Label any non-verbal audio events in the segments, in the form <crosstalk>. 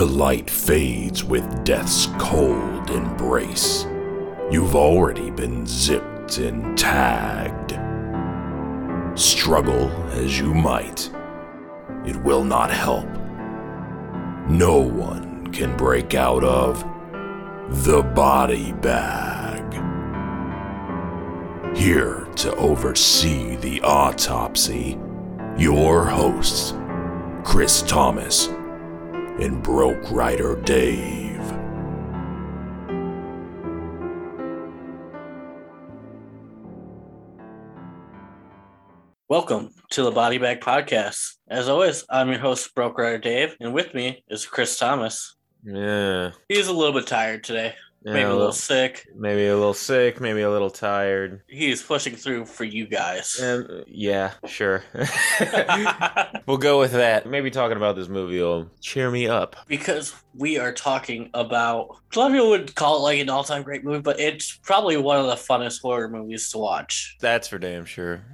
The light fades with death's cold embrace. You've already been zipped and tagged. Struggle as you might, it will not help. No one can break out of the body bag. Here to oversee the autopsy, your hosts, Chris Thomas and Broke Rider Dave. Welcome to the Body Bag Podcast. As always, I'm your host, Broke Rider Dave, and with me is Chris Thomas. Yeah. He's a little bit tired today, yeah, maybe a little sick. maybe a little sick, maybe a little tired. He's pushing through for you guys. And uh, yeah, sure. <laughs> <laughs> we'll go with that. Maybe talking about this movie will cheer me up. because we are talking about a lot of people would call it like an all-time great movie, but it's probably one of the funnest horror movies to watch. That's for damn sure.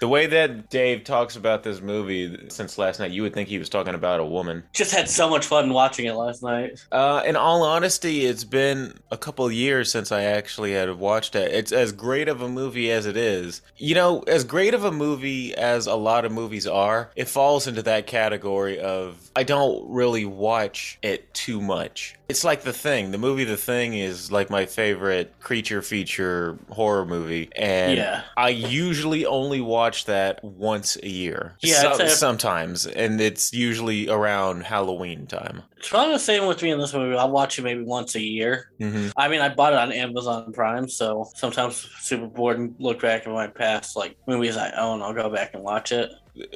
The way that Dave talks about this movie since last night, you would think he was talking about a woman. Just had so much fun watching it last night. Uh, in all honesty, it's been a couple years since I actually had watched it. It's as great of a movie as it is. You know, as great of a movie as a lot of movies are, it falls into that category of I don't really watch it too much. It's like The Thing. The movie The Thing is like my favorite creature feature horror movie, and Yeah. I usually only watch that once a year. Yeah, So- sometimes, and it's usually around Halloween time. It's probably the same with me in this movie. I'll watch it maybe once a year. hmm I mean, I bought it on Amazon Prime, so sometimes super bored and look back at my past like movies I own. I'll go back and watch it.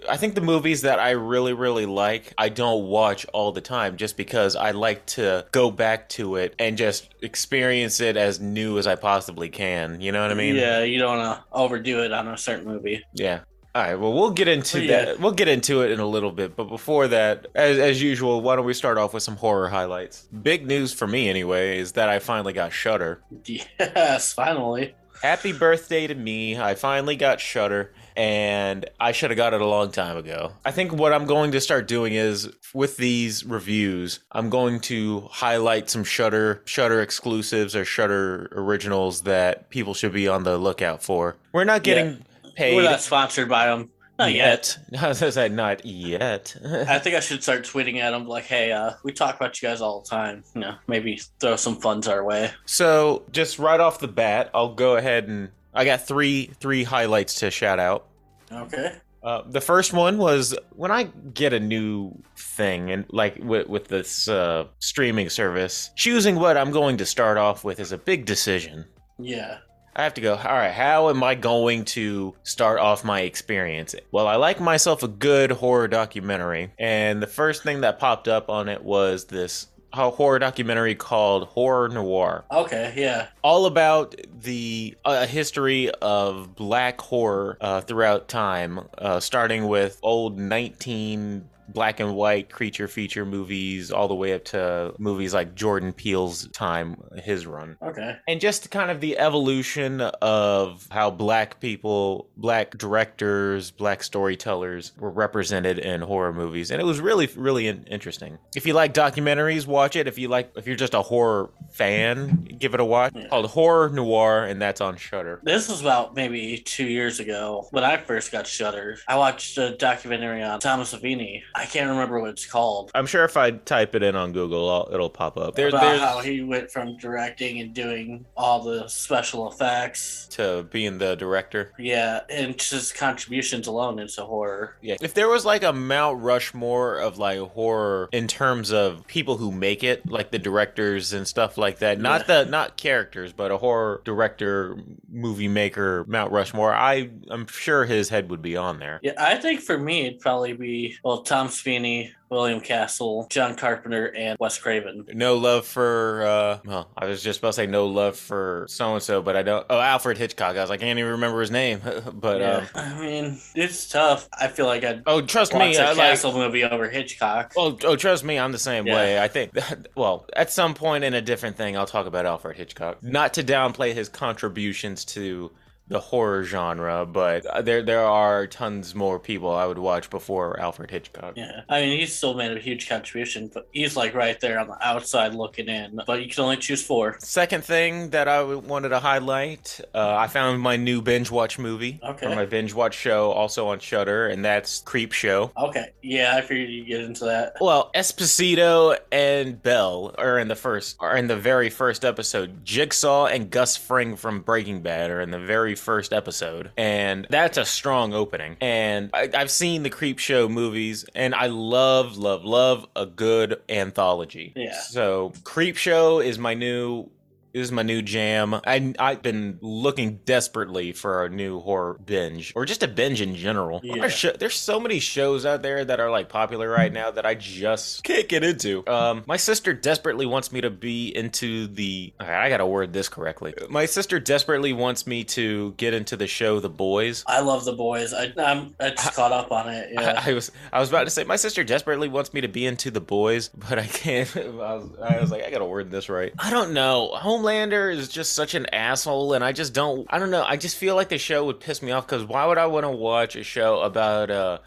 I think the movies that I really, really like, I don't watch all the time just because I like to go back to it and just experience it as new as I possibly can. You know what I mean? yeah, you don't want to overdo it on a certain movie. Yeah. All right. Well, we'll get into yeah. that. We'll get into it in a little bit. But before that, as, as usual, why don't we start off with some horror highlights? Big news for me, anyway, is that I finally got Shudder. <laughs> Yes, finally. Happy birthday to me. I finally got Shudder and I should have got it a long time ago. I think what I'm going to start doing is with these reviews, I'm going to highlight some Shudder Shudder exclusives or Shudder originals that people should be on the lookout for. We're not getting paid We're not sponsored by them. Not yet. <laughs> I was gonna say not yet. I think I should start tweeting at them like, "Hey, uh, we talk about you guys all the time. You know, maybe throw some funds our way." so just right off the bat, I'll go ahead and I got three three highlights to shout out. Okay. Uh, the first one was when I get a new thing and like with, with this uh, streaming service, choosing what I'm going to start off with is a big decision. Yeah. I have to go, all right, how am I going to start off my experience? Well, I like myself a good horror documentary, and the first thing that popped up on it was this ho- horror documentary called Horror Noir Okay. Yeah. all about the uh, history of black horror uh, throughout time, uh, starting with old 19 black and white creature feature movies, all the way up to movies like Jordan Peele's time, his run. Okay. And just kind of the evolution of how black people, black directors, black storytellers were represented in horror movies. And it was really, really interesting. If you like documentaries, watch it. If you like, if you're just a horror fan, give it a watch. Yeah. Called Horror Noir, and that's on Shudder. This was about maybe two years ago when I first got Shudder. I watched a documentary on Thomas Savini. I can't remember what it's called. I'm sure if I type it in on Google, I'll, it'll pop up. There, about there's how he went from directing and doing all the special effects. to being the director. Yeah, and just contributions alone into horror. Yeah. If there was like a Mount Rushmore of like horror in terms of people who make it, like the directors and stuff like that, not the not characters, but a horror director, movie maker, Mount Rushmore, I I'm sure his head would be on there. Yeah, I think for me it'd probably be well Tom Savini, William Castle, John Carpenter, and Wes Craven. No love for uh well, I was just about to say no love for so and so, but I don't oh Alfred Hitchcock. I was like, I can't even remember his name. <laughs> but yeah, um I mean it's tough. I feel like I'd Oh, trust me, a I like Castle movie over Hitchcock. Oh, oh, trust me, I'm the same Yeah. way. I think, that, <laughs> well, at some point in a different thing, I'll talk about Alfred Hitchcock. Not to downplay his contributions to the horror genre, but uh, there there are tons more people I would watch before Alfred Hitchcock. Yeah, I mean, he's still made a huge contribution, but he's like right there on the outside looking in. But you can only choose four. Second thing that I wanted to highlight, uh, I found my new binge watch movie Okay. for my binge watch show, also on Shudder, and that's Creepshow. Okay, yeah, I figured you'd get into that. Well, Esposito and Bell are in the first, are in the very first episode. Jigsaw and Gus Fring from Breaking Bad are in the very first episode, and that's a strong opening. And I, I've seen the Creepshow movies, and I love, love, love a good anthology. Yeah. So Creepshow is my new this is my new jam. I, I've been looking desperately for a new horror binge, or just a binge in general. Yeah. There's, there's so many shows out there that are like popular right now that I just can't get into. Um, my sister desperately wants me to be into the. I gotta word this correctly. My sister desperately wants me to get into the show The Boys. I love the boys. I, I'm I just caught up on it. Yeah. I, I was I was about to say my sister desperately wants me to be into the boys, but I can't. <laughs> I was, I was like, I gotta word this right. I don't know. Homelander is just such an asshole, and I just don't. I don't know. I just feel like the show would piss me off because why would I want to watch a show about a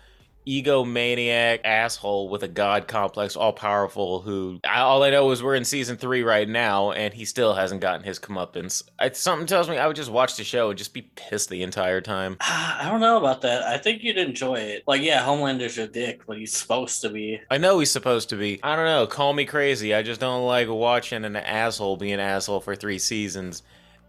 egomaniac asshole with a god complex, all powerful? Who I, all I know is we're in season three right now, and he still hasn't gotten his comeuppance. I, something tells me I would just watch the show and just be pissed the entire time. <sighs> I don't know about that. I think you'd enjoy it. Like, yeah, Homelander's a dick, but he's supposed to be. I know he's supposed to be. I don't know. Call me crazy. I just don't like watching an asshole be an asshole for three seasons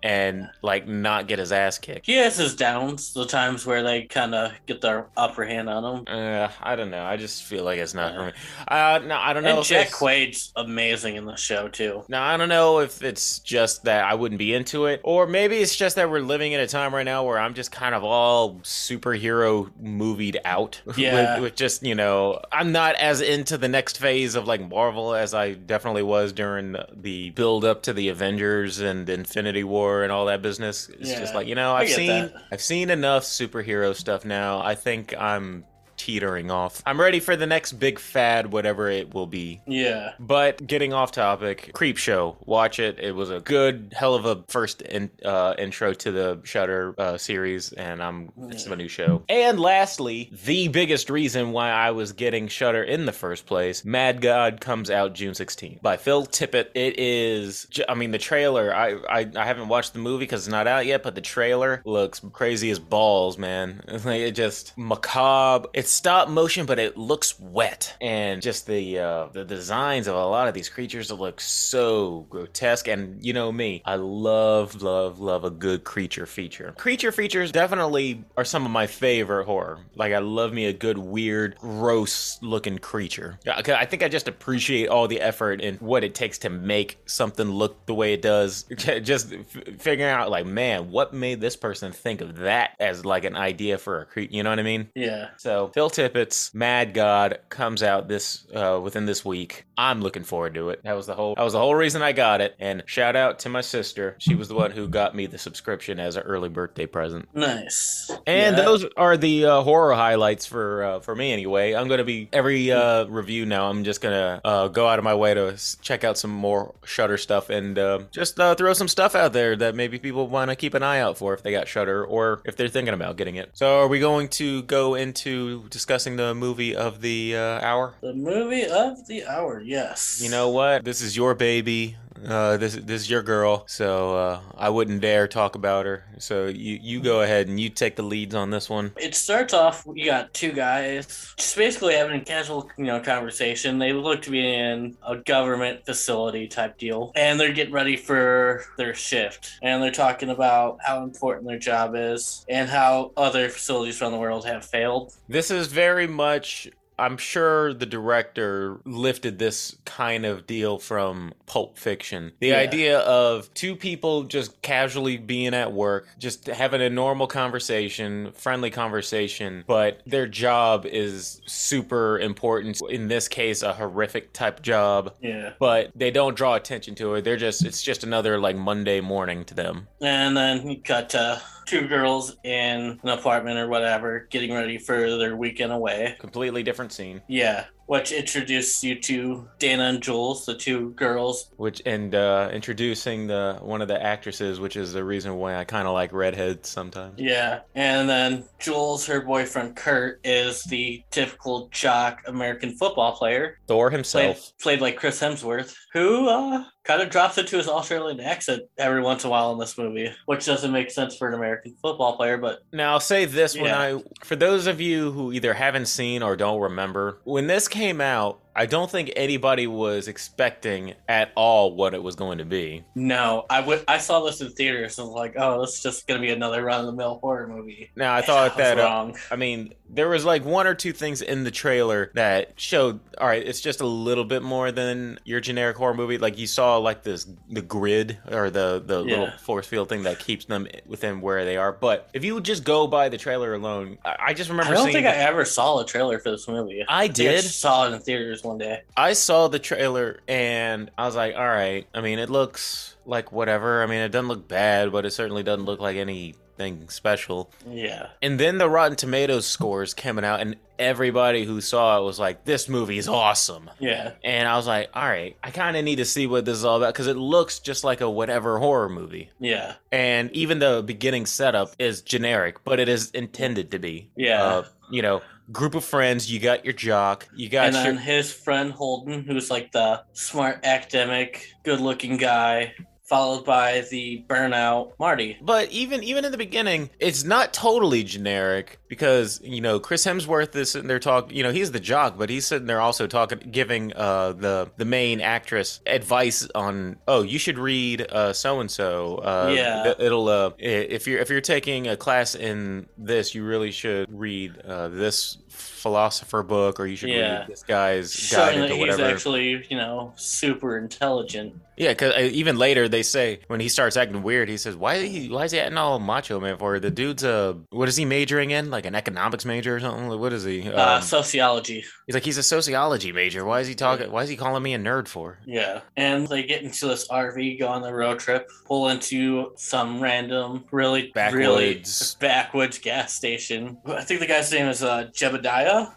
and like not get his ass kicked. He has his downs, the times where they kind of get their upper hand on him. Uh, I don't know. I just feel like it's not for me. Uh, no, I don't know. And if Jack it's- Quaid's amazing in the show too. Now I don't know if it's just that I wouldn't be into it, or maybe it's just that we're living in a time right now where I'm just kind of all superhero movied out. <laughs> Yeah. with, with just you know, I'm not as into the next phase of like Marvel as I definitely was during the build up to the Avengers and Infinity War and all that business. It's just like you know, I've seen that. I've seen enough superhero stuff now. I think I'm teetering off. I'm ready for the next big fad, whatever it will be. Yeah. But getting off topic, Creepshow. Watch it. It was a good, hell of a first in, uh, intro to the Shudder uh, series, and I'm it's a new show. And lastly, the biggest reason why I was getting Shudder in the first place, Mad God comes out June 16th by Phil Tippett. It is, I mean, the trailer. I I, I haven't watched the movie because it's not out yet, but the trailer looks crazy as balls, man. It's <laughs> like it just macabre. It's stop motion, but it looks wet, and just the uh, the designs of a lot of these creatures look so grotesque. And you know me, I love, love, love a good creature feature. Creature features definitely are some of my favorite horror. Like I love me a good, weird, gross looking creature. I think I just appreciate all the effort and what it takes to make something look the way it does. <laughs> Just f- figuring out, like, man, what made this person think of that as like an idea for a creature? You know what I mean? Yeah. So Phil Tippett's Mad God comes out this uh, within this week. I'm looking forward to it. That was the whole that was the whole reason I got it. And shout out to my sister. She was the one who got me the subscription as an early birthday present. Nice. And Yeah. those are the uh, horror highlights for uh, for me anyway. I'm gonna be every uh, review now. I'm just gonna uh, go out of my way to check out some more Shudder stuff and uh, just uh, throw some stuff out there that maybe people want to keep an eye out for if they got Shudder or if they're thinking about getting it. So are we going to go into discussing the movie of the uh, hour? The movie of the hour. Yes. You know what? This is your baby. Uh, this this is your girl, so uh, I wouldn't dare talk about her. So you you go ahead and you take the leads on this one. It starts off. You got two guys just basically having a casual, you know, conversation. They look to be in a government facility type deal, and they're getting ready for their shift. And they're talking about how important their job is and how other facilities around the world have failed. This is very much. I'm sure the director lifted this kind of deal from Pulp Fiction. The Yeah. idea of two people just casually being at work, just having a normal conversation, friendly conversation, but their job is super important. In this case, a horrific type job, Yeah. but they don't draw attention to it. They're just, it's just another like Monday morning to them. And then you cut to two girls in an apartment or whatever, getting ready for their weekend away. Completely different scene. Yeah. which introduced you to Dana and Jules, the two girls. Which and uh, introducing the one of the actresses, which is the reason why I kind of like redheads sometimes. Yeah, and then Jules, her boyfriend Kurt, is the typical jock American football player, Thor played, himself. played like Chris Hemsworth, who uh, kind of drops into his Australian accent every once in a while in this movie, which doesn't make sense for an American football player, but Now I'll say this when I for those of you who either haven't seen or don't remember, when this came out, I don't think anybody was expecting at all what it was going to be. no, I would I saw this in theaters and was like, oh, this is just gonna be another run of the mill horror movie. Now I thought <laughs> that uh, wrong. I mean, there was like one or two things in the trailer that showed, all right, it's just a little bit more than your generic horror movie. Like you saw like this, the grid or the the little force field thing that keeps them within where they are. But if you just go by the trailer alone, I, I just I remember don't seeing. think I ever saw a trailer for this movie. I I did. just saw it in theaters one day. I saw the trailer and I was like, all right. I mean, it looks like whatever. I mean, it doesn't look bad, but it certainly doesn't look like anything special. Yeah. And then the Rotten Tomatoes scores coming out, and everybody who saw it was like, "This movie is awesome." Yeah. And I was like, "All right, I kind of need to see what this is all about because it looks just like a whatever horror movie." Yeah. And even the beginning setup is generic, but it is intended to be. Yeah. Uh, you know, group of friends. You got your jock. You got and your. then his friend Holden, who's like the smart academic, good looking guy, followed by the burnout Marty. But even even in the beginning, it's not totally generic because you know Chris Hemsworth is sitting there talking. You know he's the jock, but he's sitting there also talking, giving uh, the the main actress advice on oh you should read so and so. Yeah. it'll uh, if you're if you're taking a class in this, you really should read uh, this philosopher book, or you should Yeah. read this guy's guide that into he's actually, you know, super intelligent. Yeah, because even later they say when he starts acting weird, he says, "Why is he? Why is he acting all macho man for?" The dude's a what is he majoring in? Like an economics major or something? Like, What is he? uh, Um, sociology. he's like he's a sociology major. Why is he talking? Why is he calling me a nerd for? Yeah. And they get into this RV, go on the road trip, pull into some random, really, really Backwoods. backwoods gas station. I think the guy's name is uh, Jebediah,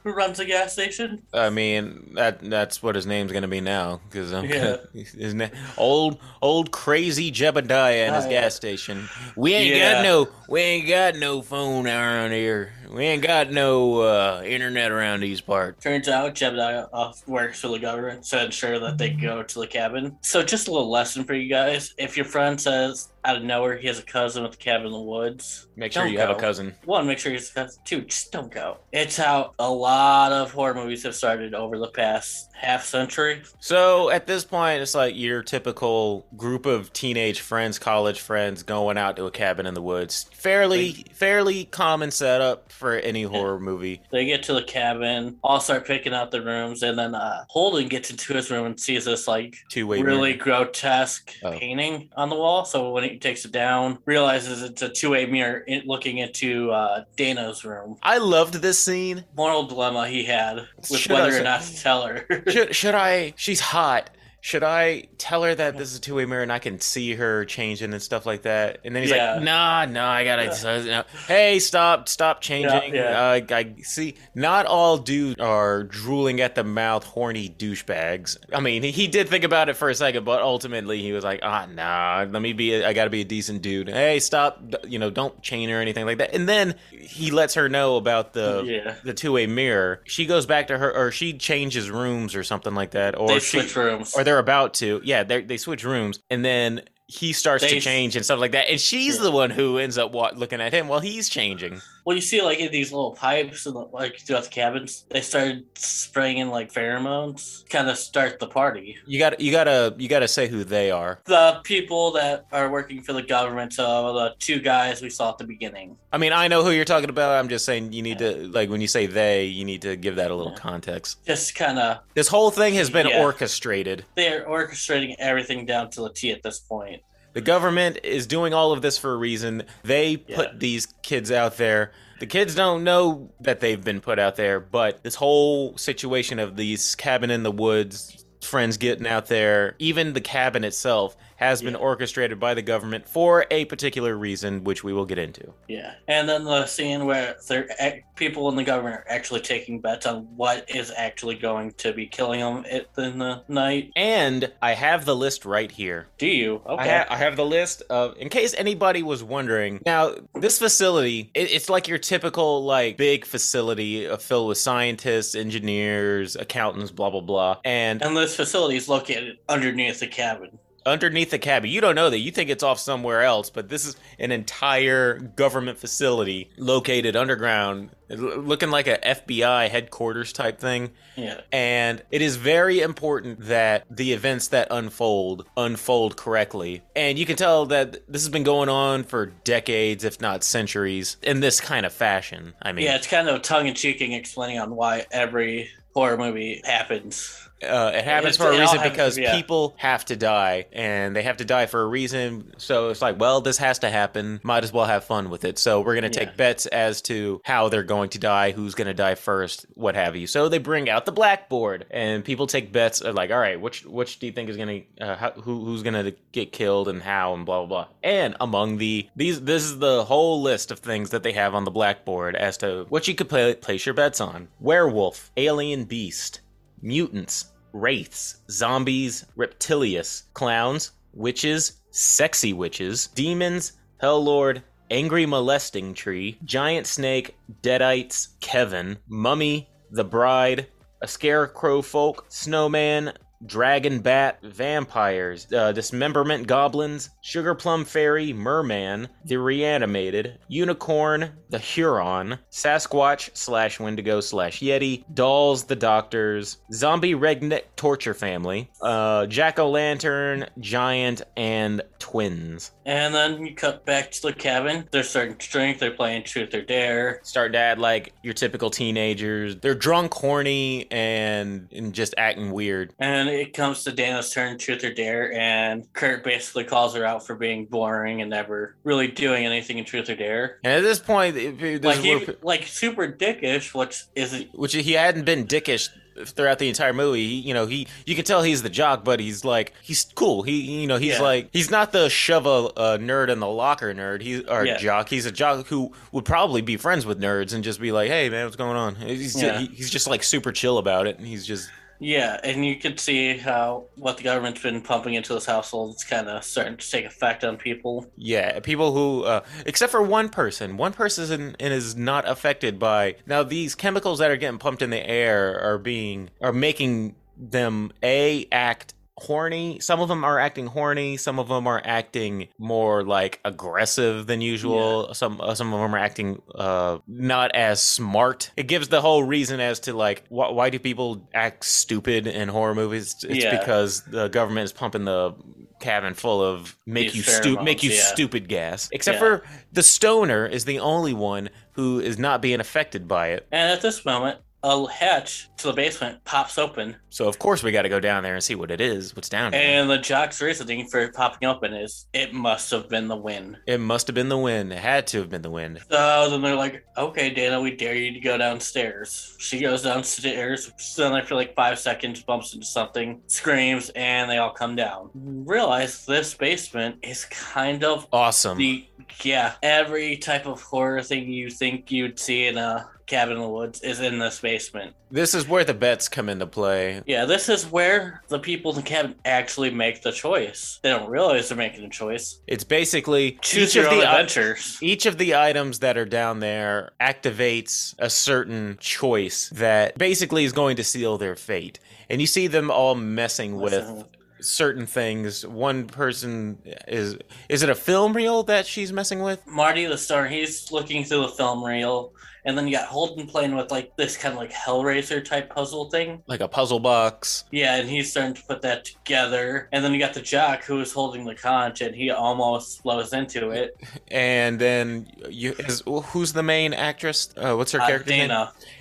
who runs a gas station. I mean that that's what his name's gonna be now because uh, Yeah. <laughs> his name old old crazy Jebediah in his Oh, gas station. We ain't Yeah. got no we ain't got no phone around here. We ain't got no uh, internet around these parts. Turns out Jebediah uh, works for the government to ensure that they go to the cabin. So, just a little lesson for you guys. If your friend says out of nowhere he has a cousin with a cabin in the woods, Make sure you have a cousin. one, make sure he's a cousin. Two, just don't go. It's how a lot of horror movies have started over the past half century. So at this point, it's like your typical group of teenage friends, college friends, going out to a cabin in the woods. Fairly, fairly common setup for any horror movie. They get to the cabin, all start picking out the rooms, and then uh, Holden gets into his room and sees this like Two way. really grotesque Oh. painting on the wall. So when he takes it down, realizes it's a two-way mirror in, looking into uh, Dana's room. I loved this scene. Moral dilemma he had with Should whether or not to tell her. <laughs> Should should I? She's hot. Should I tell her that this is a two way mirror and I can see her changing and stuff like that? And then he's Yeah. like, Nah, nah, I gotta. no. Hey, stop, stop changing. Yeah, Uh, I see. Not all dudes are drooling at the mouth, horny douchebags. I mean, he, he did think about it for a second, but ultimately he was like, Ah, nah. Let me be. A, I gotta be a decent dude. Hey, stop. You know, don't chain her or anything like that. And then he lets her know about the yeah. the two way mirror. She goes back to her, or she changes rooms or something like that, or They she, switch rooms. or they're about to. Yeah, they they switch rooms, and then he starts They- to change and stuff like that, and she's Yeah. the one who ends up looking at him while he's changing. Well, you see, like in these little pipes and like throughout the cabins, they started spraying in like pheromones, kind of start the party. You got to you gotta you gotta say who they are. The people that are working for the government, so the two guys we saw at the beginning. I mean, I know who you're talking about. I'm just saying you need to like when you say they, you need to give that a little Yeah. context. Just kind of This whole thing has been Yeah. orchestrated. they're orchestrating everything down to the T at this point. The government is doing all of this for a reason. They put Yeah. these kids out there. The kids don't know that they've been put out there, but this whole situation of these cabin in the woods, friends getting out there, even the cabin itself has been Yeah. orchestrated by the government for a particular reason, which we will get into. Yeah, and then the scene where they're people in the government are actually taking bets on what is actually going to be killing them in the night. And I have the list right here. Do you? Okay. I, ha- I have the list of, in case anybody was wondering. Now, this facility, it, it's like your typical like big facility uh, filled with scientists, engineers, accountants, blah blah blah, and and this facility is located underneath the cabin. Underneath the cabin. You don't know that. You think it's off somewhere else, but this is an entire government facility located underground, looking like a FBI headquarters type thing. Yeah. And it is very important that the events that unfold unfold correctly. And you can tell that this has been going on for decades, if not centuries, in this kind of fashion. I mean, Yeah, it's kind of tongue in cheeking explaining on why every horror movie happens. Uh, it happens It's- for a reason happens- because yeah. people have to die, and they have to die for a reason. So it's like, well, this has to happen. Might as well have fun with it. So we're gonna take Yeah. bets as to how they're going to die, who's gonna die first, what have you. So they bring out the blackboard, and people take bets. Like, all right, which which do you think is gonna uh, how, who who's gonna get killed and how and blah blah blah. And among the these, this is the whole list of things that they have on the blackboard as to what you could play, place your bets on: werewolf, alien beast mutants, wraiths, zombies, reptilius, clowns, witches, sexy witches, demons, hell lord, angry molesting tree, giant snake, deadites, Kevin, mummy, the bride, a scarecrow folk, snowman, dragon bat, vampires, uh, dismemberment goblins, sugar plum fairy, merman, the reanimated, unicorn, the Huron, Sasquatch slash Wendigo slash Yeti, dolls, the doctors, zombie redneck torture family, uh, jack o' lantern, giant, and twins. And then you cut back to the cabin. They're starting to drink. They're playing Truth or Dare. Start to add like your typical teenagers. They're drunk, horny, and, and just acting weird. And it comes to Dana's turn, Truth or Dare, and Kurt basically calls her out for being boring and never really doing anything in Truth or Dare. And at this point, it- it- this Like he, like super dickish, which is which he hadn't been dickish throughout the entire movie. He, you know, he you can tell he's the jock, but he's like he's cool. He you know he's Yeah. like he's not the shove a, a nerd in the locker nerd. He's or Yeah. jock. He's a jock who would probably be friends with nerds and just be like, hey man, what's going on? He's just, Yeah. he- he's just like super chill about it, and he's just yeah, and you can see how what the government's been pumping into this household kind of starting to take effect on people. Yeah, people who, uh, except for one person, one person is not affected by. Now, these chemicals that are getting pumped in the air are being, are making them a act horny. Some of them are acting horny. Some of them are acting more like aggressive than usual. Some uh, some of them are acting uh, not as smart. It gives the whole reason as to like wh- why do people act stupid in horror movies? It's Yeah. because the government is pumping the cabin full of make These you stupid make you yeah. stupid gas. Except Yeah. for the stoner is the only one who is not being affected by it. And at this moment, a hatch to the basement pops open, So of course we got to go down there and see what it is, what's down there. and the jock's reasoning for it popping open is it must have been the wind. It must have been the wind. It had to have been the wind. So then they're like, okay, Dana, we dare you to go downstairs. She goes downstairs, then there for like five seconds, bumps into something, screams, and they all come down. Realize this basement is kind of Awesome. the, yeah, every type of horror thing you think you'd see in a cabin in the woods is in this basement. This is where the bets come into play. Yeah, this is where the people in the cabin actually make the choice. They don't realize they're making a choice. It's basically Choose your own the adventures. each of the items that are down there activates a certain choice that basically is going to seal their fate. And you see them all messing with certain things. One person is is it a film reel that she's messing with? Marty the star, he's looking through a film reel, and then you got Holden playing with like this kind of like Hellraiser type puzzle thing. Like a puzzle box. Yeah, and he's starting to put that together. And then you got the jock who is holding the conch, and he almost blows into it. And then you is who's the main actress? Uh, what's her Uh, character name?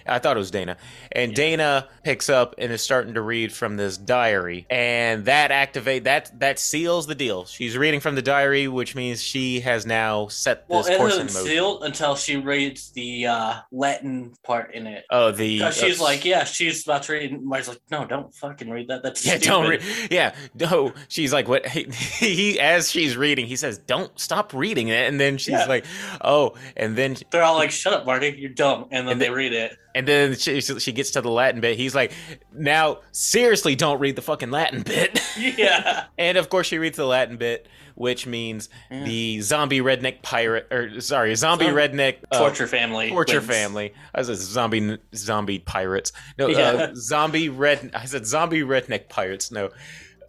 I thought it was Dana. And Yeah. Dana picks up and is starting to read from this diary. And that activate that that seals the deal. She's reading from the diary, which means she has now set this it course in motion. sealed until she reads the uh, uh, Latin part in it. Oh, the she's uh, like, yeah, she's about to read. And Marty's like, no, don't fucking read that. That's Yeah, stupid. don't read. Yeah, no. She's like, what? <laughs> He, he, as she's reading, he says, "Don't stop reading it." And then she's Yeah. like, "Oh," and then They're all like, shut up, Marty, you're dumb. And then And they then- read it. and then she she gets to the Latin bit. He's like, "Now, seriously, don't read the fucking Latin bit." <laughs> Yeah. and of course, she reads the Latin bit, which means Yeah. the zombie redneck pirate, or sorry, zombie Zombie- redneck uh, Torture family. Torture wins. family. I said zombie zombie pirates. No, Yeah. uh, <laughs> zombie red. I said zombie redneck pirates. No,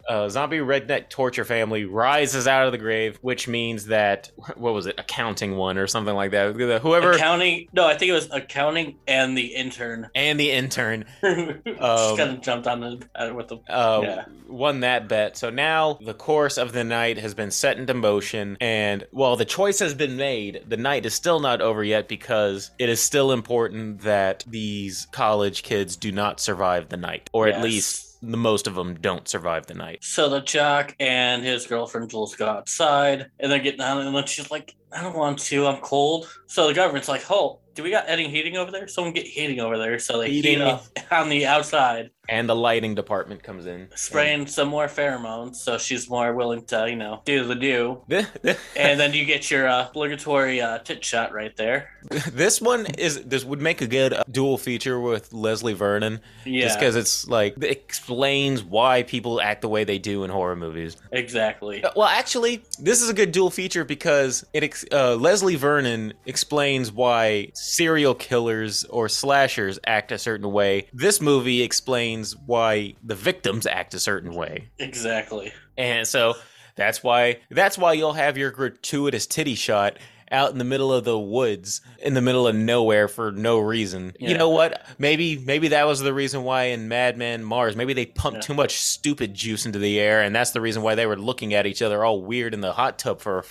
uh, zombie redneck torture family rises out of the grave, which means that what was it? Accounting one or something like that. Whoever Accounting. No, I think it was accounting and the intern. and the intern <laughs> Just Um, kind of jumped on the, uh, with the. uh, Yeah. won that bet. So now the course of the night has been set into motion, and while the choice has been made, the night is still not over yet because it is still important that these college kids do not survive the night, or at least the most of them don't survive the night. So the jock and his girlfriend Jules go outside, and they're getting on, and then she's like, "I don't want to. I'm cold." So the government's like, "Oh, do we got any heating over there? Someone get heating over there." So they Heating. heat up <laughs> on the outside, And the lighting department comes in. spraying some more pheromones, so she's more willing to, you know, do the do. <laughs> And then you get your uh, obligatory uh, tit shot right there. <laughs> this one is this would make a good uh, dual feature with Leslie Vernon, Yeah, just because it's like it explains why people act the way they do in horror movies. exactly. Uh, Well, actually, this is a good dual feature because it ex- uh, Leslie Vernon explains why serial killers or slashers act a certain way. This movie explains why the victims act a certain way, Exactly. and so that's why that's why you'll have your gratuitous titty shot out in the middle of the woods in the middle of nowhere for no reason. You know what? Maybe maybe that was the reason why in Madman Marz, maybe they pumped Yeah. too much stupid juice into the air and that's the reason why they were looking at each other all weird in the hot tub for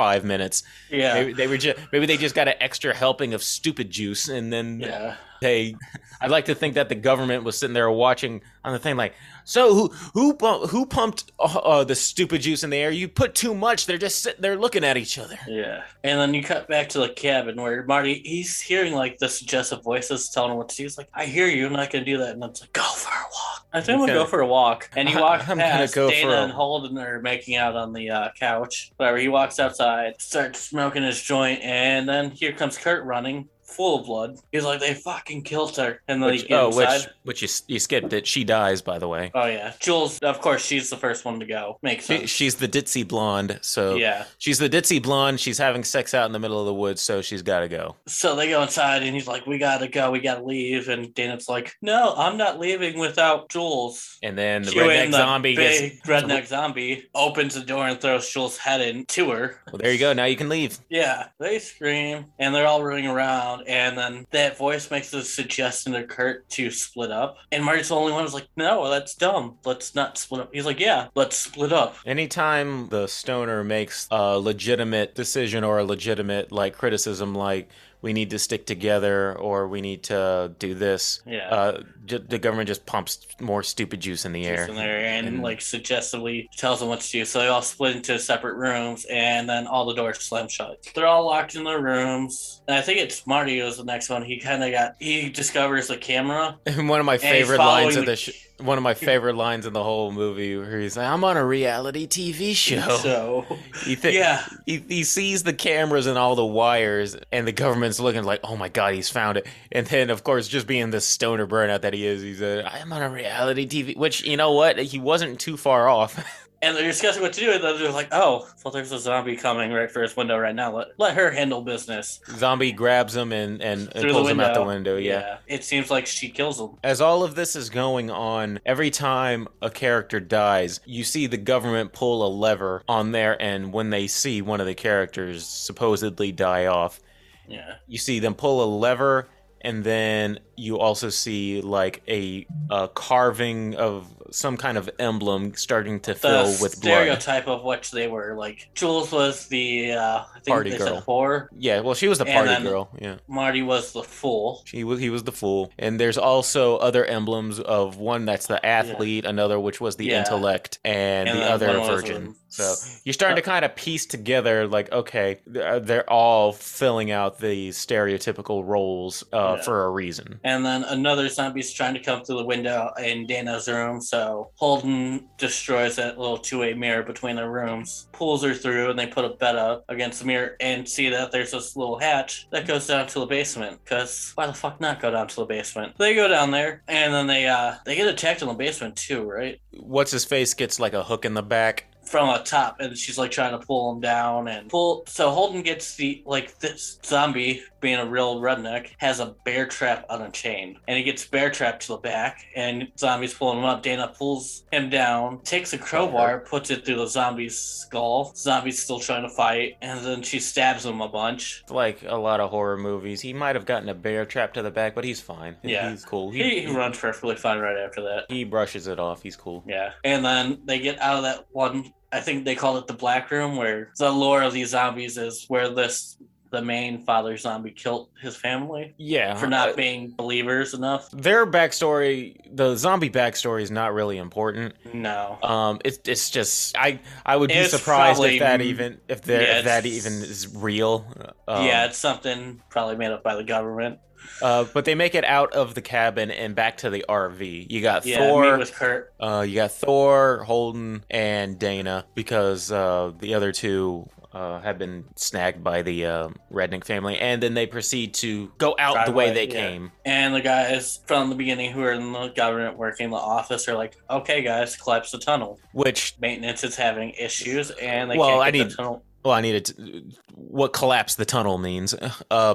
5 minutes. Yeah. Maybe they were just maybe they just got an extra helping of stupid juice and then Yeah. they I'd like to think that the government was sitting there watching on the thing like, "So who who who pumped uh, uh, the stupid juice in the air? You put too much. They're just sitting there looking at each other." Yeah. And then you cut back to the cabin where Marty, he's hearing like the suggestive voices telling him what to do. He's like, I hear you, I'm not going to do that. And it's like, go for a walk. I think I'm go for a walk. And he <laughs> walks I'm past go Dana a- and Holden are making out on the uh, couch. Whatever. He walks outside, Uh, starts smoking his joint, and then here comes Kurt running. Full of blood. He's like, they fucking killed her. And then Which, he oh, inside. which which you, you skipped it. She dies, by the way. Oh, yeah. Jules, of course, she's the first one to go. Makes She, sense. she's the ditzy blonde, so yeah. she's the ditzy blonde. She's having sex out in the middle of the woods, so she's got to go. So they go inside and he's like, We gotta go, we gotta leave. And Dana's like, No, I'm not leaving without Jules. And then the in redneck zombie big gets. redneck zombie opens the door and throws Jules' head into her. Well, there you go. Now you can leave. Yeah, they scream and they're all running around. And then that voice makes a suggestion to Kurt to split up. And Marty's the only one who's like, No, that's dumb. Let's not split up. He's like, Yeah, let's split up. Anytime the stoner makes a legitimate decision or a legitimate like criticism, like we need to stick together or we need to do this, Yeah. uh, j- the government just pumps more stupid juice in the air. in there and, And- like suggestively tells them what to do. So they all split into separate rooms and then all the doors slam shut. They're all locked in their rooms. And I think it's Marty was the next one. He kind of got he discovers the camera. And <laughs> one of my favorite lines of the the sh- one of my favorite lines in the whole movie where he's like, "I'm on a reality TV show." <laughs> So He thi- yeah, he, he sees the cameras and all the wires, and the government's looking like, "Oh my god, he's found it!" And then, of course, just being the stoner burnout that he is, he's like, "I'm on a reality TV," which you know what, he wasn't too far off. <laughs> and they're discussing what to do. And then they're like, "Oh, well, there's a zombie coming right for his window right now. Let let her handle business." Zombie grabs him and and, and pulls him out the window. window. yeah. it seems like she kills him. As all of this is going on, every time a character dies, you see the government pull a lever on there, and when they see one of the characters supposedly die off, Yeah, you see them pull a lever, and then you also see like a, a carving of some kind of emblem starting to the fill with blood. stereotype of which they were. Like Jules was the uh, I think Party they girl. said whore. Yeah, well, she was the party girl. Yeah, Marty was the fool. she was. He was the fool, and there's also other emblems of one that's the athlete, another which was the Yeah. intellect, and, And the other virgin. So you're starting to kind of piece together, like, okay, they're they're all filling out the stereotypical roles uh, Yeah. for a reason. And then another zombie's trying to come through the window in Dana's room. So Holden destroys that little two-way mirror between their rooms, pulls her through, and they put a bed up against the mirror and see that there's this little hatch that goes down to the basement. Cause why the fuck not go down to the basement? They go down there, and then they uh they get attacked in the basement too, right? What's his face gets like a hook in the back. From the top and she's like trying to pull him down and pull so holden gets the like this zombie being a real redneck has a bear trap on a chain and he gets bear trapped to the back and zombie's pulling him up dana pulls him down takes a crowbar uh-huh. puts it through the zombie's skull zombie's still trying to fight and then she stabs him a bunch Like a lot of horror movies, he might have gotten a bear trap to the back, but he's fine. Yeah. he's cool. he, he runs perfectly fine right after that he brushes it off. He's cool. Yeah. And then they get out of that one I think they call it the black room where the lore of these zombies is where this the main father zombie killed his family Yeah, for uh, not being believers enough. their backstory, the zombie backstory, is not really important. No. Um, it's it's just I I would be It's surprised probably- if that even if there yeah, if that even is real. Um, yeah, it's something probably made up by the government. Uh, but they make it out of the cabin and back to the RV. You got Yeah, Thor. with Kurt. Uh, you got Thor, Holden, and Dana because uh, the other two uh, have been snagged by the uh, Rednick family, and then they proceed to go out Drive the way away, they yeah. came. And the guys from the beginning who are in the government working the office are like, okay, guys, collapse the tunnel. Which, Maintenance is having issues and they Well, can't I get need- the tunnel. Well, I needed to, what collapse the tunnel means. <laughs> Uh,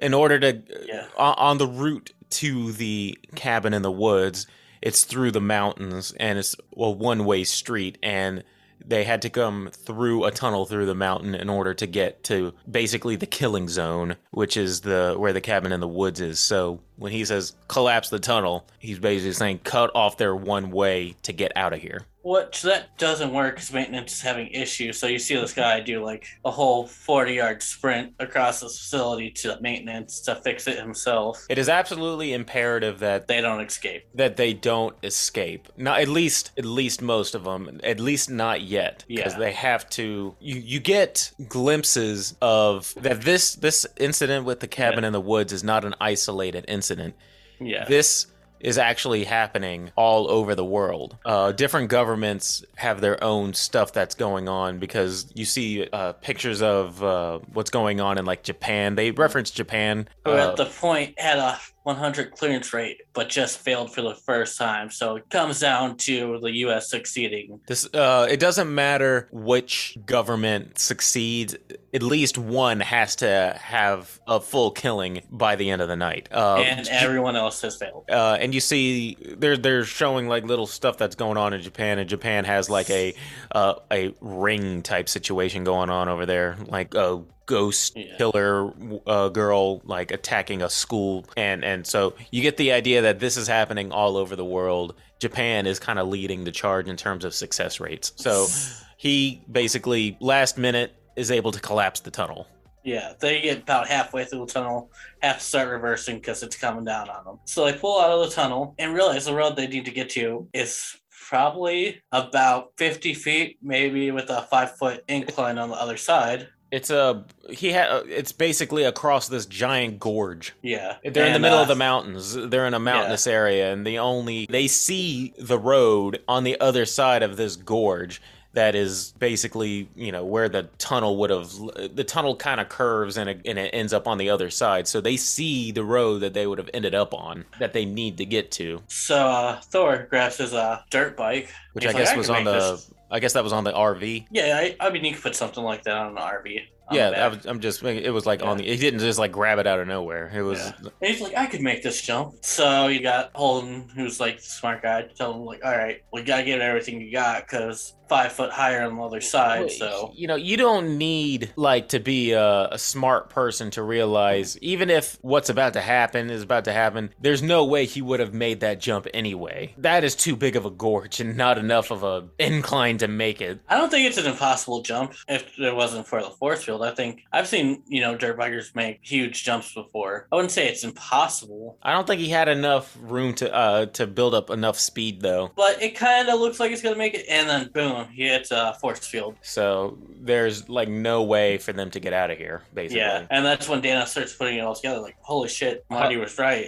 in order to Yeah. on, on the route to the cabin in the woods, it's through the mountains and it's a one way street and they had to come through a tunnel through the mountain in order to get to basically the killing zone, which is the where the cabin in the woods is. So when he says collapse the tunnel, he's basically saying cut off their one way to get out of here. Which that doesn't work because maintenance is having issues. So you see this guy do like a whole 40 yard sprint across this facility to maintenance to fix it himself. It is absolutely imperative that They don't escape. that they don't escape. Not at least at least most of them. At least not yet because Yeah. they have to you you get glimpses of that this this incident with the cabin in the woods is not an isolated incident. Yeah. This is actually happening all over the world. Uh, different governments have their own stuff that's going on because you see uh, pictures of uh, what's going on in like Japan. They reference Japan. Who uh, at the point had a 100 clearance rate, but just failed for the first time. So it comes down to the U.S. succeeding. This uh it doesn't matter which government succeeds, at least one has to have a full killing by the end of the night. Uh and everyone else has failed. uh, and you see they're they're showing like little stuff that's going on in Japan and Japan has like a uh, a ring type situation going on over there like a ghost Yeah. killer uh, girl like attacking a school and and so you get the idea that this is happening all over the world Japan is kind of leading the charge in terms of success rates so <sighs> he basically last minute is able to collapse the tunnel Yeah, they get about halfway through the tunnel, have to start reversing because it's coming down on them. So they pull out of the tunnel and realize the road they need to get to is probably about 50 feet, maybe with a five foot incline on the other side. It's a he had it's basically across this giant gorge Yeah. They're in the middle uh, of the mountains. They're in a mountainous area, and the only they see the road on the other side of this gorge. That is basically, you know, where the tunnel would have. The tunnel kind of curves and it, and it ends up on the other side. So they see the road that they would have ended up on that they need to get to, So uh, Thor grabs his uh, dirt bike. which I like, guess "I was on the. this." I guess that was on the RV. Yeah, I, I mean, you could put something like that on an RV. On yeah, I was, I'm just. It was like on the. He didn't just like grab it out of nowhere. It was. Yeah. He's like, I could make this jump. So you got Holden, who's like the smart guy, to tell him like, all right, we gotta get everything you got because five foot higher on the other side. So you know, you don't need like to be a, a smart person to realize, even if what's about to happen is about to happen, there's no way he would have made that jump anyway. That is too big of a gorge and not enough of a incline to make it. I don't think it's an impossible jump if it wasn't for the force field. I think I've seen you know dirt bikers make huge jumps before. I wouldn't say it's impossible, I don't think he had enough room to uh to build up enough speed though. but it kind of looks like it's gonna make it, and then boom, he hits a force field. So there's like no way for them to get out of here, basically. Yeah, and that's when Dana starts putting it all together. Like, holy shit, Marty was right.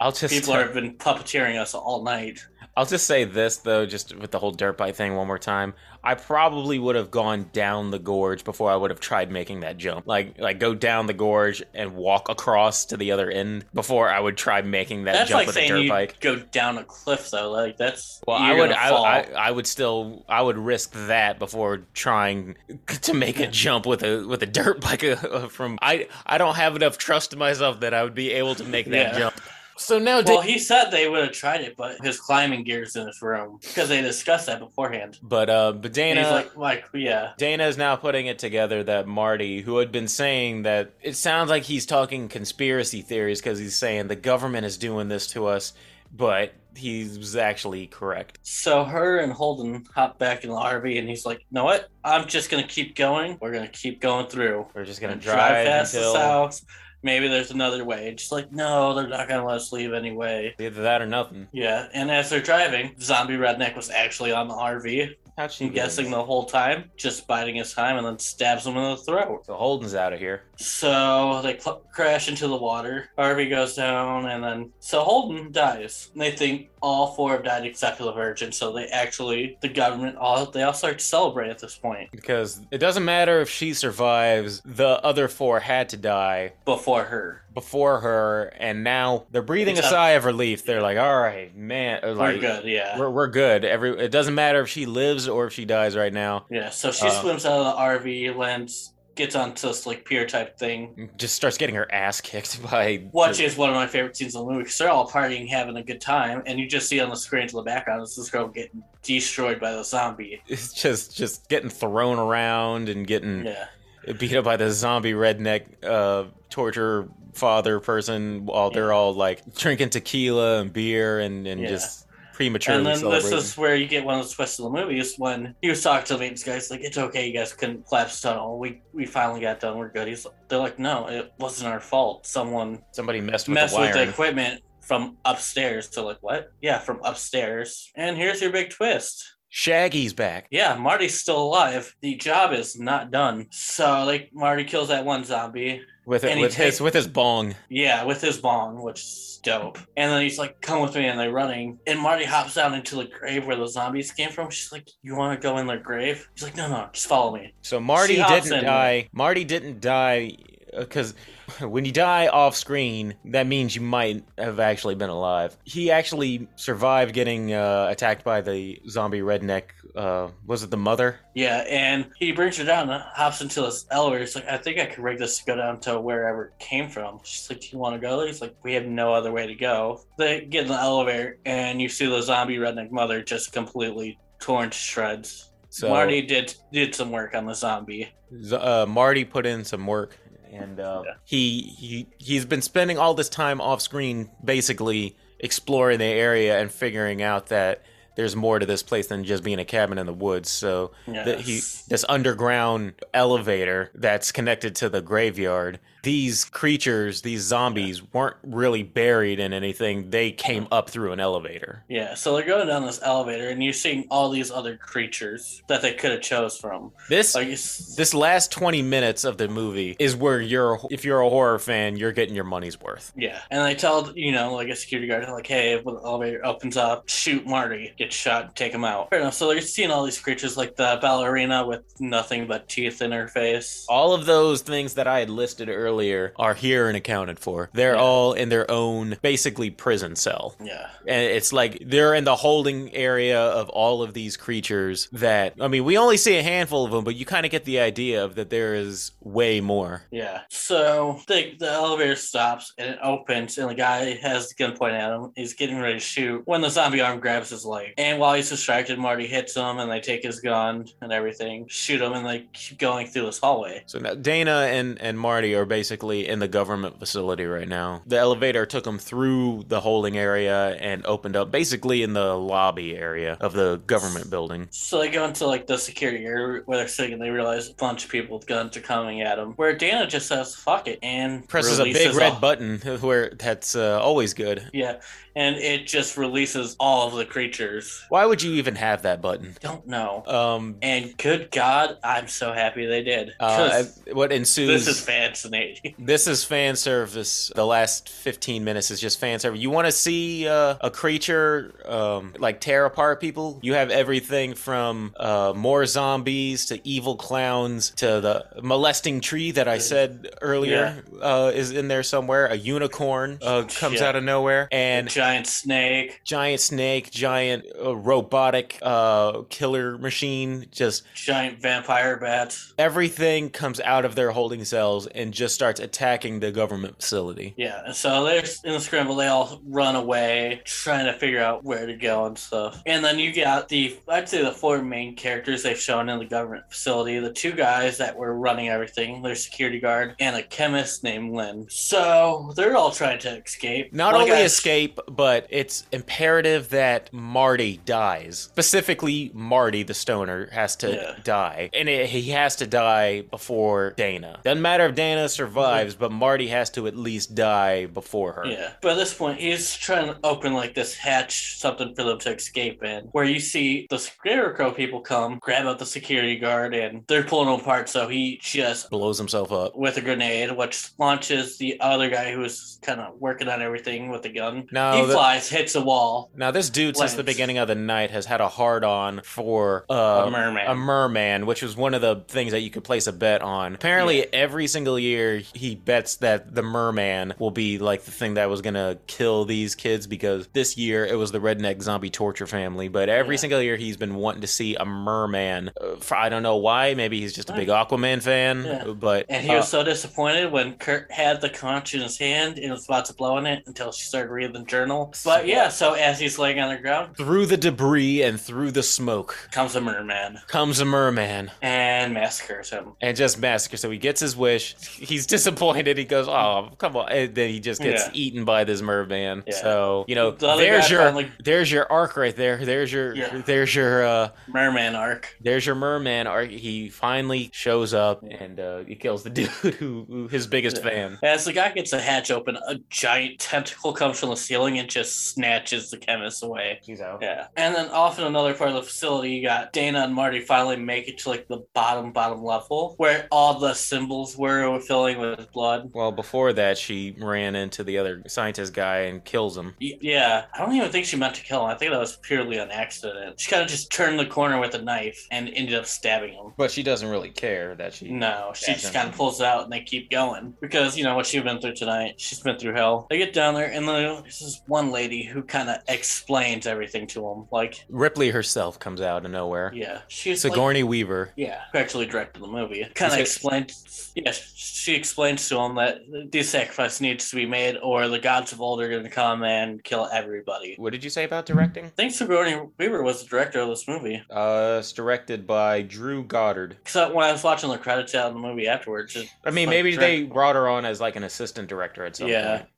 I'll just People have been puppeteering us all night. I'll just say this though, just with the whole dirt bike thing one more time. I probably would have gone down the gorge before I would have tried making that jump. Like like go down the gorge and walk across to the other end before I would try making that That's jump like with a saying dirt you bike. go down a cliff though. Like that's Well, I would I. I I would still I would risk that before trying to make a jump with a with a dirt <laughs> bike uh, from I I don't have enough trust in myself that I would be able to make that Yeah. jump. So now Well, Da- he said they would have tried it, but his climbing gear's in his room because they discussed that beforehand. but uh but And Dana he's like, like, yeah, Dana is now putting it together that Marty, who had been saying that it sounds like he's talking conspiracy theories because he's saying the government is doing this to us, but he was actually correct. So her and Holden hop back in the RV, and he's like, "You know what? I'm just gonna keep going. We're gonna keep going through. We're just gonna And drive, past until the south. Maybe there's another way." Just like, no, they're not gonna let us leave anyway. either that or nothing. Yeah, and as they're driving, zombie redneck was actually on the RV. How'd she I'm guessing the whole time, just biding his time, and then stabs him in the throat. So Holden's out of here. So they cl- crash into the water. RV goes down, and then so Holden dies. And they think all four have died except for the Virgin. So they actually, the government, all they all start to celebrate at this point Because it doesn't matter if she survives, the other four had to die before her. before her, and now they're breathing a Except- sigh of relief. They're like, all right, man. We're good, yeah. We're, we're good. Every it doesn't matter if she lives or if she dies right now. yeah, so she Uh, swims out of the RV, lands, gets onto this like pier type thing, Just starts getting her ass kicked <laughs> by which is one of my favorite scenes in the movie because they're all partying, having a good time, and you just see on the screen to the background is this girl getting destroyed by the zombie. <laughs> it's just just getting thrown around and getting Yeah. <laughs> beat up by the zombie redneck uh torture father person while they're all like drinking tequila and beer and and Yeah. just prematurely And then this is where you get one of the twists of the movie is when he was talking to the maintenance guys, like, it's okay, you guys couldn't collapse the tunnel. We we finally got done, we're good. He's they're like, No, it wasn't our fault. Someone Somebody messed with messed the with the equipment from upstairs. So like, what? Yeah, from upstairs. And here's your big twist. Shaggy's back. Yeah, Marty's still alive. The job is not done. So like Marty kills that one zombie. With it, with his with his bong. Yeah, with his bong, which is dope. And then he's like, "Come with me," and they're running. And Marty hops down into the grave where the zombies came from. She's like, "You want to go in their grave?" He's like, "No, no, just follow me." So Marty didn't die. Marty didn't die because when you die off screen, that means you might have actually been alive. He actually survived getting uh, attacked by the zombie redneck. Uh, was it the mother? Yeah, and he brings her down, and hops into this elevator. He's like, "I think I could rig this to go down to wherever it came from." She's like, "Do you want to go there?" He's like, "We have no other way to go." They get in the elevator, and you see the zombie redneck mother just completely torn to shreds. So Marty did did some work on the zombie. Uh, Marty put in some work, and uh, Yeah. he he he's been spending all this time off screen, basically exploring the area and figuring out that there's more to this place than just being a cabin in the woods. So that he this underground elevator that's connected to the graveyard. These creatures, these zombies, weren't really buried in anything. They came up through an elevator. Yeah, so they're going down this elevator, and you're seeing all these other creatures that they could have chose from. This Like, this last 20 minutes of the movie is where you're if you're a horror fan, you're getting your money's worth. yeah, and they tell you know like a security guard like, hey, when the elevator opens up, shoot Marty, get shot, take him out. Fair enough. So they're seeing all these creatures like the ballerina with nothing but teeth in her face. All of those things that I had listed earlier earlier are here and accounted for. They're Yeah. all in their own basically prison cell. Yeah. And it's like they're in the holding area of all of these creatures that I mean, we only see a handful of them, but you kind of get the idea of that there is way more. Yeah. So the, the elevator stops and it opens, and the guy has the gun pointed at him. He's getting ready to shoot when the zombie arm grabs his leg. And while he's distracted, Marty hits him, and they take his gun and everything, shoot him, and they keep going through this hallway. So now Dana and, and Marty are basically in the government facility right now. The elevator took them through the holding area and opened up basically in the lobby area of the government building. So they go into like the security area where they're sitting, and they realize a bunch of people with guns are coming at them. Where Dana just says "fuck it" and Presses a big red button <laughs> where that's uh, always good. Yeah, and it just releases all of the creatures. Why would you even have that button? Don't know. Um, And good God, I'm so happy they did. uh, 'Cause what ensues? this is fascinating. <laughs> This is fan service. The last 15 minutes is just fan service. You want to see uh, a creature um, like tear apart people? You have everything from uh, more zombies to evil clowns to the molesting tree that I said earlier uh, is in there somewhere. A unicorn uh, comes Yeah. out of nowhere. And Giant snake, giant snake, giant uh, robotic uh, killer machine, just giant vampire bats. everything comes out of their holding cells and just starts attacking the government facility. Yeah, and so they're in the scramble. They all run away, trying to figure out where to go and stuff. And then you got the, I'd say the four main characters they've shown in the government facility. The two guys that were running everything, their security guard, and a chemist named Lynn. So they're all trying to escape. Not One only escape, but it's imperative that Marty dies. Specifically, Marty, the stoner, has to Yeah. die. And it, he has to die before Dana. Doesn't matter if Dana survives, but Marty has to at least die before her. Yeah, but at this point, he's trying to open like this hatch, something for them to escape in. Where you see the Scarecrow people come, grab out the security guard, and they're pulling him apart. So he just Blows himself up. with a grenade, which launches the other guy who was kind of working on everything with the gun. No, he the- flies, hits a wall. Now, this dude, since the beginning of the night, has had a hard on for uh, A merman. A merman, which was one of the things that you could place a bet on. Apparently, Yeah. every single year, he bets that the merman will be like the thing that was going to kill these kids because this year it was the redneck zombie torture family. But every Yeah. single year, he's been wanting to see a merman. Uh, for, I don't know why. Maybe he's just a big Aquaman fan. Yeah. But And he uh, was so disappointed when Kurt had the conch in his hand and was about to blow in it until she started reading the journal. But yeah, so as he's laying on the ground, through the debris and through the smoke comes a merman comes a merman. and massacres him. and just massacres. So he gets his wish. He's <laughs> disappointed. He goes, "Oh, come on!" And then he just gets Yeah. eaten by this merman. Yeah. So you know, The there's your finally- there's your arc right there. There's your Yeah. there's your uh Merman arc. there's your merman arc. He finally shows up and uh, he kills the <laughs> dude who, who his biggest fan. As the guy gets the hatch open, a giant tentacle comes from the ceiling and just snatches the chemist away. He's out. Yeah. And then off in another part of the facility, you got Dana and Marty finally make it to like the bottom, bottom level where all the symbols were filling with blood. Well, before that, she ran into the other scientist guy and kills him. Yeah, I don't even think she meant to kill him. I think that was purely an accident. She kind of just turned the corner with a knife and ended up stabbing him. But she doesn't really care that she. No, she just him. kind of pulls it out and they keep going because you know what she's been through tonight. She's been through hell. They get down there and then there's this one lady who kind of explains everything to him. Like, Ripley herself comes out of nowhere. yeah, she's like, Sigourney Weaver. yeah, who actually directed the movie. Kind of it- explains, yeah, she explains to him that this sacrifice needs to be made, or the gods of old are going to come and kill everybody. What did you say about directing? I think Sigourney Weaver was the director of this movie. Uh, it's directed by Drew Goddard. Because when I was watching the credits out in the movie afterwards, it, I mean, like maybe direct- they brought her on as like an assistant director at some Yeah. point.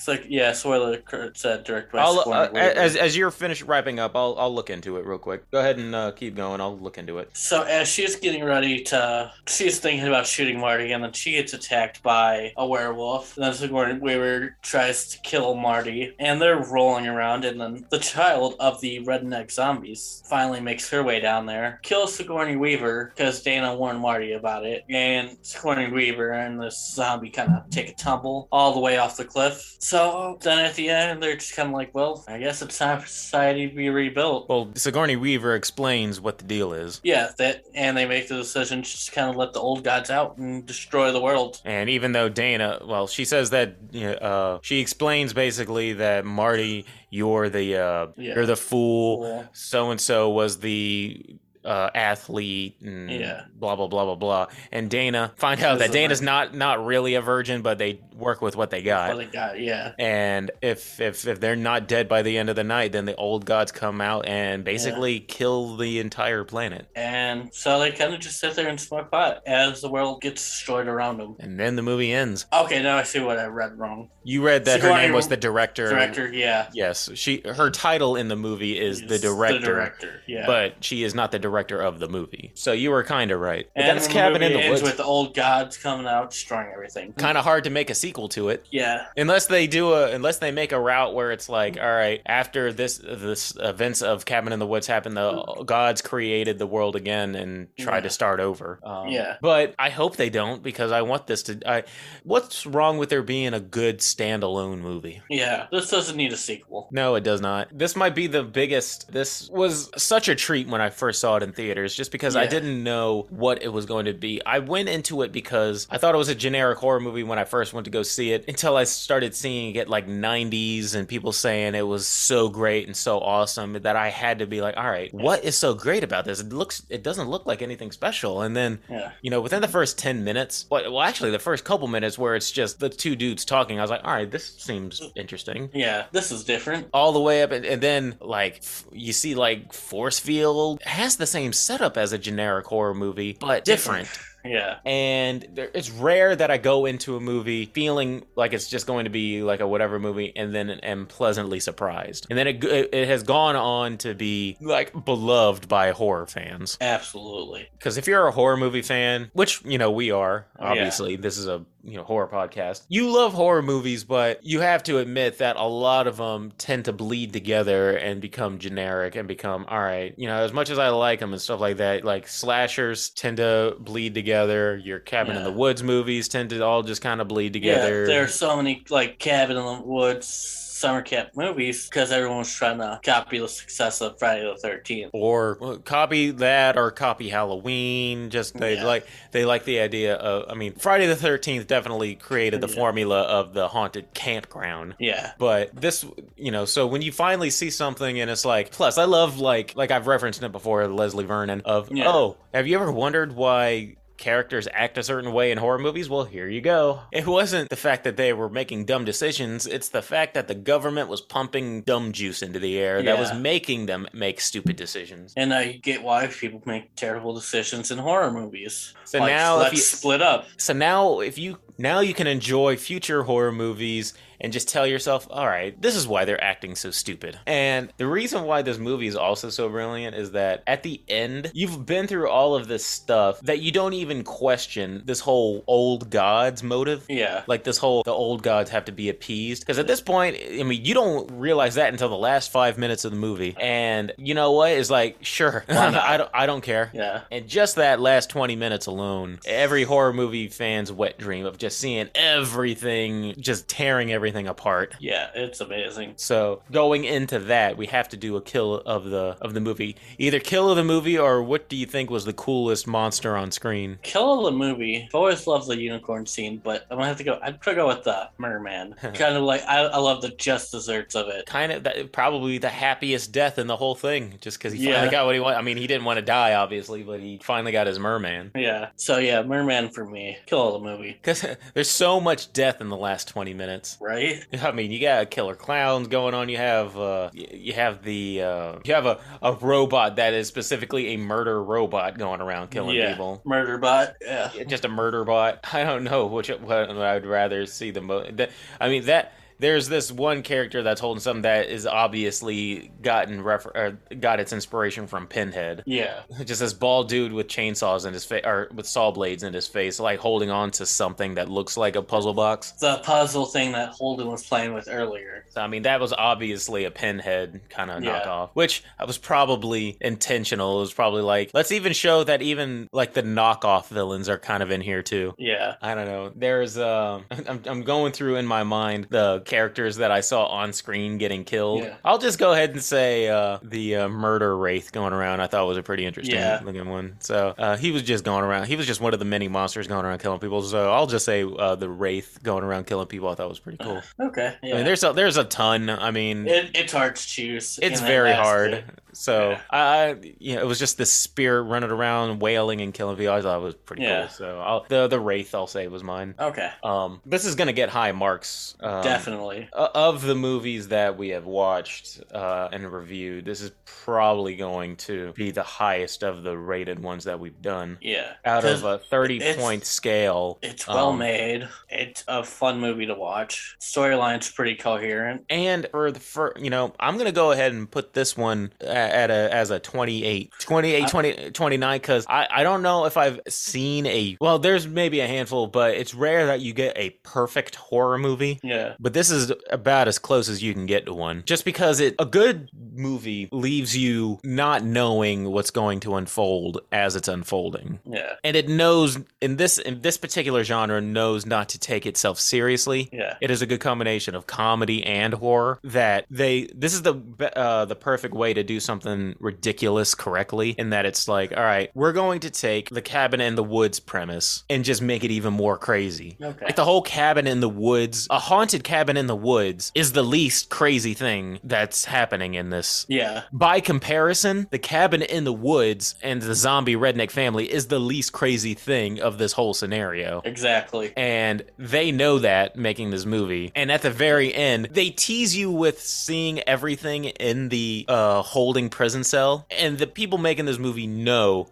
It's like yeah, spoiler credit said directed by I'll, uh, as as you're finished wrapping up, I'll I'll look into it real quick. Go ahead and uh, keep going. I'll look into it. So as she's getting ready to, she's thinking about shooting Marty, and then she gets attacked by a werewolf. And then Sigourney Weaver tries to kill Marty, and they're rolling around. And then the child of the redneck zombies finally makes her way down there, kills Sigourney Weaver because Dana warned Marty about it. And Sigourney Weaver and this zombie kind of take a tumble all the way off the cliff. So then at the end, they're just kind of like, well, I guess it's time for society to be rebuilt. Well, Sigourney Weaver explains what the deal is. Yeah, that, and they make the decision to just kind of let the old gods out and destroy the world. And even though Dana, well, she says that you know, uh, she explains basically that Marty, you're the uh, Yeah. you're the fool. So and so was the uh, athlete, and Yeah. blah blah blah blah blah. And Dana find out that is Dana's not not really a virgin, but they work with what they got. Well, they got yeah. And if, if if they're not dead by the end of the night, then the old gods come out and basically kill the entire planet. And so they kind of just sit there and smoke pot as the world gets destroyed around them. And then the movie ends. Okay, now I see what I read wrong. You read that her name was the director. Director, yeah. Yes, she her title in the movie is the director, The director, yeah. but she is not the director of the movie. So you were kind of right. But and that's the Cabin in movie the ends Woods. with the old gods coming out, destroying everything. Kind of hard to make a sequel to it. Yeah, Unless they do a, unless they make a route where it's like, all right, after this, this events of Cabin in the Woods happened, the gods created the world again and tried Yeah. to start over. Um, Yeah. but I hope they don't because I want this to. I, what's wrong with there being a good standalone movie? yeah. This doesn't need a sequel. No, it does not. This might be the biggest. This was such a treat when I first saw it in theaters, just because I didn't know what it was going to be. I went into it because I thought it was a generic horror movie when I first went to go see it, until I started seeing it get like 90s and people saying it was so great and so awesome that I had to be like, all right, what is so great about this? It looks, it doesn't look like anything special. And then Yeah. you know, within the first 10 minutes, well, well, actually, the first couple minutes where it's just the two dudes talking, I was like, all right, this seems interesting. Yeah, this is different. All the way up, and, and then, like, f- you see, like, Force Field has the same setup as a generic horror movie, but different. Yeah. And there, it's rare that I go into a movie feeling like it's just going to be like a whatever movie, and then am pleasantly surprised. And then it, it has gone on to be like beloved by horror fans. Absolutely. Because if you're a horror movie fan, which you know we are, Oh, yeah. obviously, this is a you know horror podcast. You love horror movies, but you have to admit that a lot of them tend to bleed together and become generic and become all right. You know, as much as I like them and stuff like that, like slashers tend to bleed together. Your Cabin in the Woods movies tend to all just kind of bleed Yeah, together. there are so many like cabin in the woods summer camp movies because everyone was trying to copy the success of Friday the Thirteenth. or well, copy that or copy Halloween. Just they Yeah. like they like the idea of. I mean, Friday the Thirteenth definitely created the Yeah. formula of the haunted campground. Yeah, But this, you know, so when you finally see something and it's like, plus I love like like I've referenced it before, Leslie Vernon of Yeah. oh, have you ever wondered why? Characters act a certain way in horror movies. Well, here you go. It wasn't the fact that they were making dumb decisions. It's the fact that the government was pumping dumb juice into the air that was making them make stupid decisions. and I get why people make terrible decisions in horror movies. So Like, now if let's you- split up. So now, if you now you can enjoy future horror movies and just tell yourself, all right, this is why they're acting so stupid. And the reason why this movie is also so brilliant is that at the end, you've been through all of this stuff that you don't even question this whole old gods motive. Yeah, Like this whole the old gods have to be appeased because at this point, I mean, you don't realize that until the last five minutes of the movie, and you know what? It's like, sure, <laughs> I don't, I don't care. yeah, And just that last 20 minutes alone, every horror movie fan's wet dream of just seeing everything, just tearing everything apart. yeah. It's amazing. So going into that, we have to do a kill of the of the movie. Either kill of the movie or what do you think was the coolest monster on screen? Kill of the movie. I've always loved the unicorn scene, but I'm gonna have to go. I'd go with the merman. <laughs> kind of like I, I love the just desserts of it. Kind of that, probably the happiest death in the whole thing, just because he Yeah. finally got what he wanted. I mean, he didn't want to die, obviously, but he finally got his merman. Yeah. So yeah, merman for me. Kill of the movie. <laughs> Because <laughs> there's so much death in the last 20 minutes. Right? <laughs> I mean, you got killer clowns going on. You have uh, you have the uh, you have a, a robot that is specifically a murder robot going around killing yeah. people. Murder bot. Yeah. Just a murder bot. <laughs> I don't know which what I'd rather see the most. I mean that there's this one character that's holding something that is obviously gotten refer- or got its inspiration from Pinhead. Yeah. <laughs> Just this bald dude with chainsaws in his face or with saw blades in his face, like holding on to something that looks like a puzzle box. The puzzle thing that Holden was playing with earlier. So I mean, that was obviously a pinhead kind of Yeah. knockoff, which was probably intentional. It was probably like, let's even show that even like the knockoff villains are kind of in here too. Yeah. I don't know. There's uh, <laughs> I'm, I'm going through in my mind the characters that I saw on screen getting killed. Yeah. I'll just go ahead and say uh, the uh, murder wraith going around. I thought was a pretty interesting Yeah. looking one. So uh, he was just going around. He was just one of the many monsters going around killing people. So I'll just say uh, the wraith going around killing people. I thought was pretty cool. <sighs> Okay. Yeah. I mean, there's a, there's a ton. I mean, it, it's hard to choose. it's very hard. bit. So Yeah. I, you know, it was just this spirit running around, wailing and killing people. I thought it was pretty Yeah. cool. So I'll, the the wraith, I'll say, was mine. Okay. Um, this is gonna get high marks. Um, Definitely. O- Of the movies that we have watched uh, and reviewed, this is probably going to be the highest of the rated ones that we've done. Yeah. Out of a 30 point scale. It's well um, made. It's a fun movie to watch. Storyline's pretty coherent. And for the first, you know, I'm gonna go ahead and put this one at a as a 28, 28, I- 20, 29, because I I don't know if I've seen a well, there's maybe a handful, but it's rare that you get a perfect horror movie. Yeah. But this is about as close as you can get to one. Just because it a good movie leaves you not knowing what's going to unfold as it's unfolding. Yeah. And it knows in this in this particular genre knows not to take itself seriously. Yeah. It is a good combination of comedy and horror that they this is the uh, the perfect way to do something ridiculous correctly in that it's like all right we're going to take the cabin in the woods premise and just make it even more crazy Okay. like the whole cabin in the woods a haunted cabin in the woods is the least crazy thing that's happening in this Yeah. by comparison, the cabin in the woods and the zombie redneck family is the least crazy thing of this whole scenario. Exactly. And they know that making this movie. And at the very end, they tease you with seeing everything in the uh, holding prison cell. And the people making this movie know.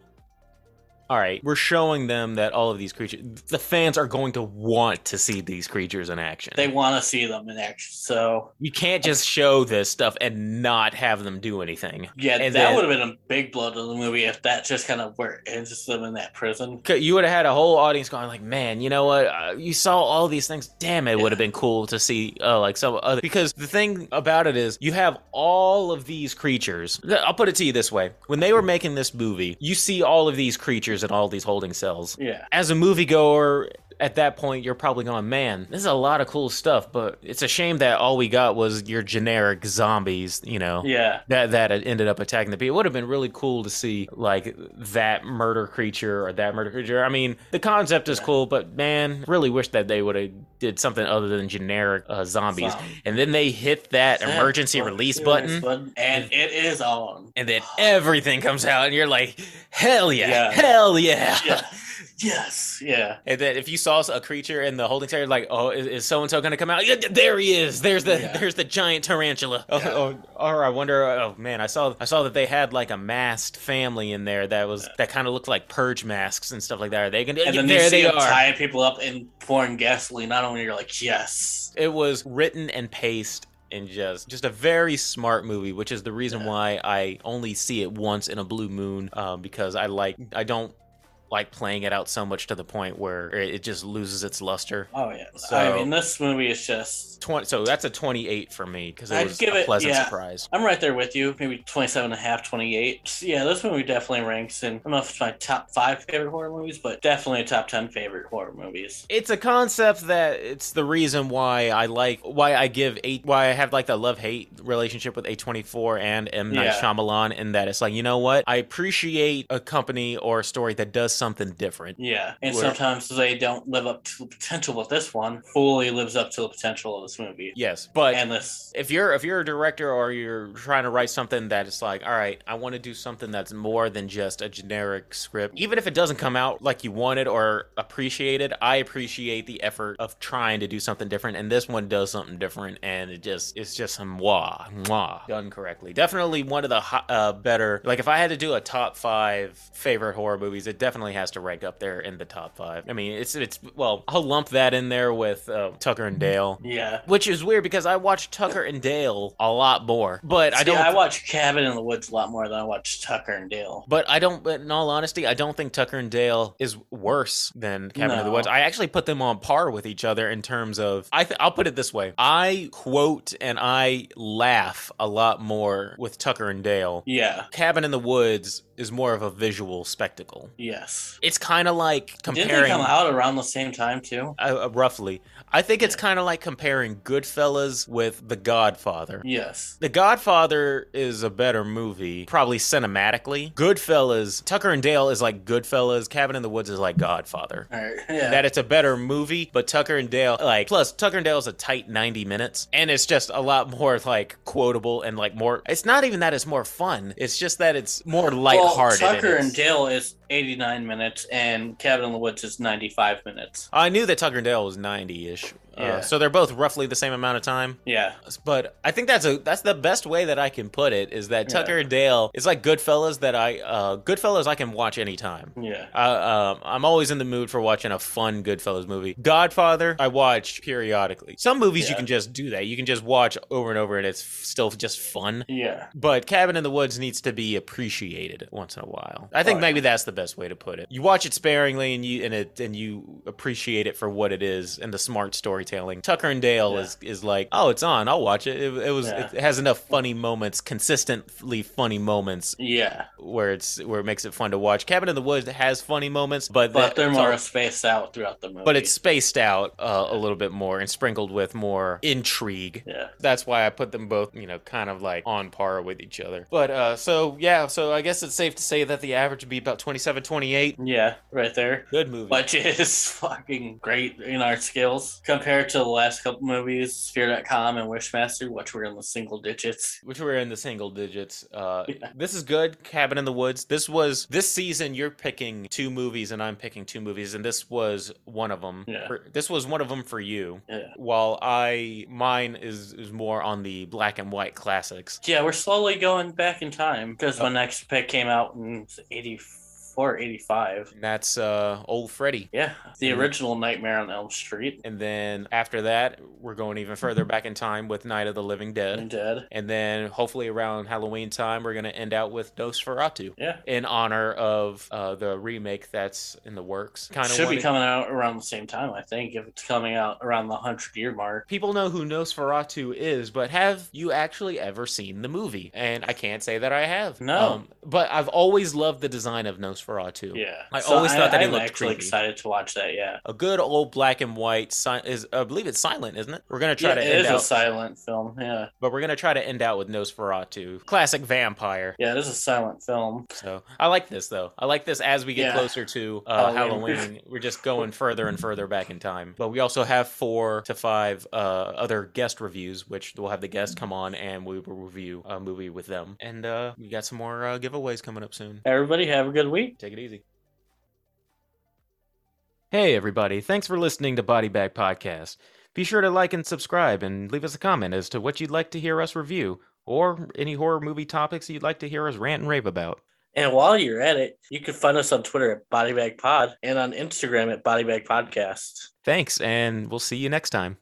All right, we're showing them that all of these creatures, the fans are going to want to see these creatures in action. They want to see them in action. So you can't just show this stuff and not have them do anything. yeah, And that then- would have been a big blow to the movie if that just kind of where it ends them in that prison. You would have had a whole audience going like, "Man, you know what? Uh, you saw all these things. Damn, it would have been cool to see uh, like some other." Because the thing about it is, you have all of these creatures. I'll put it to you this way: when they were making this movie, you see all of these creatures in all these holding cells. Yeah. As a moviegoer, at that point, you're probably going, "Man, this is a lot of cool stuff." But it's a shame that all we got was your generic zombies. You know Yeah. that that ended up attacking the people. It would have been really cool to see like that murder creature or that murder creature. I mean, the concept is cool, but man, really wish that they would have did something other than generic uh, zombies. Some- And then they hit that That emergency release button. and it is on. And then everything comes out, and you're like, "Hell yeah, Yeah. hell yeah!" Yeah. Yes. Yeah. And then if you saw a creature in the holding area, like, "Oh, is so and so going to come out?" Yeah, there he is. There's the Yeah. there's the giant tarantula. Yeah. Oh, <laughs> oh, or I wonder. Oh man, I saw I saw that they had like a masked family in there that was that kind of looked like purge masks and stuff like that. Are they gonna? And then there you see they them are. tying people up and pouring gasoline. Not only you're like, yes. it was written and paced and just just a very smart movie which is the reason Yeah. why i only see it once in a blue moon um, because i like i don't like playing it out so much to the point where it just loses its luster Oh yeah. So- I mean, this movie is just. 20, so that's a 28 for me because it I'd was give a it- pleasant yeah. surprise I'm right there with you. Maybe 27 and a half, 28. Yeah, this movie definitely ranks in. I don't know if it's my top five favorite horror movies, but definitely a top 10 favorite horror movies. it's a concept that it's the reason why I like why I give eight why I have like the love hate relationship with A24 and M Night Yeah. Shyamalan in that it's like you know what I appreciate a company or a story that does something different Yeah, and Where- sometimes they don't live up to the potential, but this one fully lives up to the potential of this movie. yes but and this, if you're if you're a director or you're trying to write something that is like all right i want to do something that's more than just a generic script even if it doesn't come out like you wanted or appreciated i appreciate the effort of trying to do something different and this one does something different and it just it's just some mwah mwah done correctly definitely one of the uh, better like if i had to do a top five favorite horror movies it definitely has to rank up there in the top five i mean it's it's well i'll lump that in there with uh, tucker and dale yeah. which is weird because I watch Tucker and Dale a lot more, but I don't. I watch Cabin in the Woods a lot more than I watch Tucker and Dale. but I don't. But in all honesty, I don't think Tucker and Dale is worse than Cabin in the Woods. I actually put them on par with each other in terms of. I. Th- I'll put it this way: I quote and I laugh a lot more with Tucker and Dale. Yeah. Cabin in the Woods is more of a visual spectacle. Yes. It's kind of like Didn't they comparing come out around the same time too? uh, uh, roughly. I think it's kind of like comparing Goodfellas with The Godfather. Yes. The Godfather is a better movie, probably cinematically. Goodfellas, Tucker and Dale is like Goodfellas. Cabin in the Woods is like Godfather. All right. <laughs> Yeah. That it's a better movie, but Tucker and Dale, like, plus Tucker and Dale is a tight 90 minutes, and it's just a lot more, like, quotable and, like, more. It's not even that it's more fun, it's just that it's more. Well, in Tucker its- and Dale is 89 minutes, and Cabin in the Woods is 95 minutes. I knew that Tucker and Dale was 90 ish. Yeah. Uh, so they're both roughly the same amount of time. Yeah. But I think that's a that's the best way that I can put it is that Yeah. Tucker and Dale is like Goodfellas that I uh Goodfellas I can watch anytime. Yeah. Uh, um, I'm always in the mood for watching a fun Goodfellas movie. Godfather, I watch periodically. Some movies you can just do that. You can just watch over and over, and it's still just fun. Yeah. But Cabin in the Woods needs to be appreciated once in a while. I think Oh, yeah. maybe that's the best way to put it. You watch it sparingly, and you and it and you appreciate it for what it is and the smart storytelling. Tucker and Dale Yeah. is is like, oh, it's on. I'll watch it. It, it was. Yeah. It has enough funny moments, consistently funny moments Yeah. where it's where it makes it fun to watch. Cabin in the Woods has funny moments, but But that- they're more all- spaced out throughout the movie. but it's spaced out uh, a little bit more and sprinkled with more intrigue. Yeah. That's why I put them both, you know, kind of like on par with each other. But uh so yeah, so I guess it's safe to say that the average would be about 27 28. Yeah. Right there. Good movie. Which is <laughs> fucking great in our skills compared to the last couple movies, FeardotCom and Wishmaster, which were in the single digits. which were in the single digits. Uh, Yeah. This is good. Cabin in the Woods. This was this season. You're picking two movies, and I'm picking two movies, and this was one of them. Yeah. this was one of them for you. Yeah. While I mine is is more on the black and white classics. Yeah, we're slowly going back in time because Oh. my next pick came out in 84, 85. And that's uh, Old Freddy. Yeah, the original Nightmare on Elm Street. And then after that, we're going even further back in time with Night of the Living Dead. And Dead. And then hopefully around Halloween time, we're going to end out with Nosferatu Yeah. in honor of uh, the remake that's in the works. Kind of Should be coming out around the same time, I think, if it's coming out around the 100 year mark. People know who Nosferatu is, but have you actually ever seen the movie? And I can't say that I have. Um, No. but I've always loved the design of Nosferatu. Yeah. I always thought that he I'm looked actually creepy. excited to watch that, yeah. A good old black and white si- is I believe it's silent, isn't it? We're gonna try yeah to it end is out, a silent film, yeah. but we're gonna try to end out with Nosferatu, classic vampire. Yeah, it is a silent film. So I like this though. I like this as we get Yeah. closer to uh, Halloween. <laughs> Halloween. We're just going further and further back in time. But we also have four to five uh, other guest reviews, which we'll have the guests come on and we will review a movie with them. And uh, we got some more uh, giveaways coming up soon. Everybody have a good week. Take it easy. Hey everybody, thanks for listening to Body Bag Podcast. Be sure to like and subscribe and leave us a comment as to what you'd like to hear us review or any horror movie topics you'd like to hear us rant and rave about. And while you're at it, you can find us on Twitter at Bodybag Pod and on Instagram at Bodybag Podcast. Thanks, and we'll see you next time.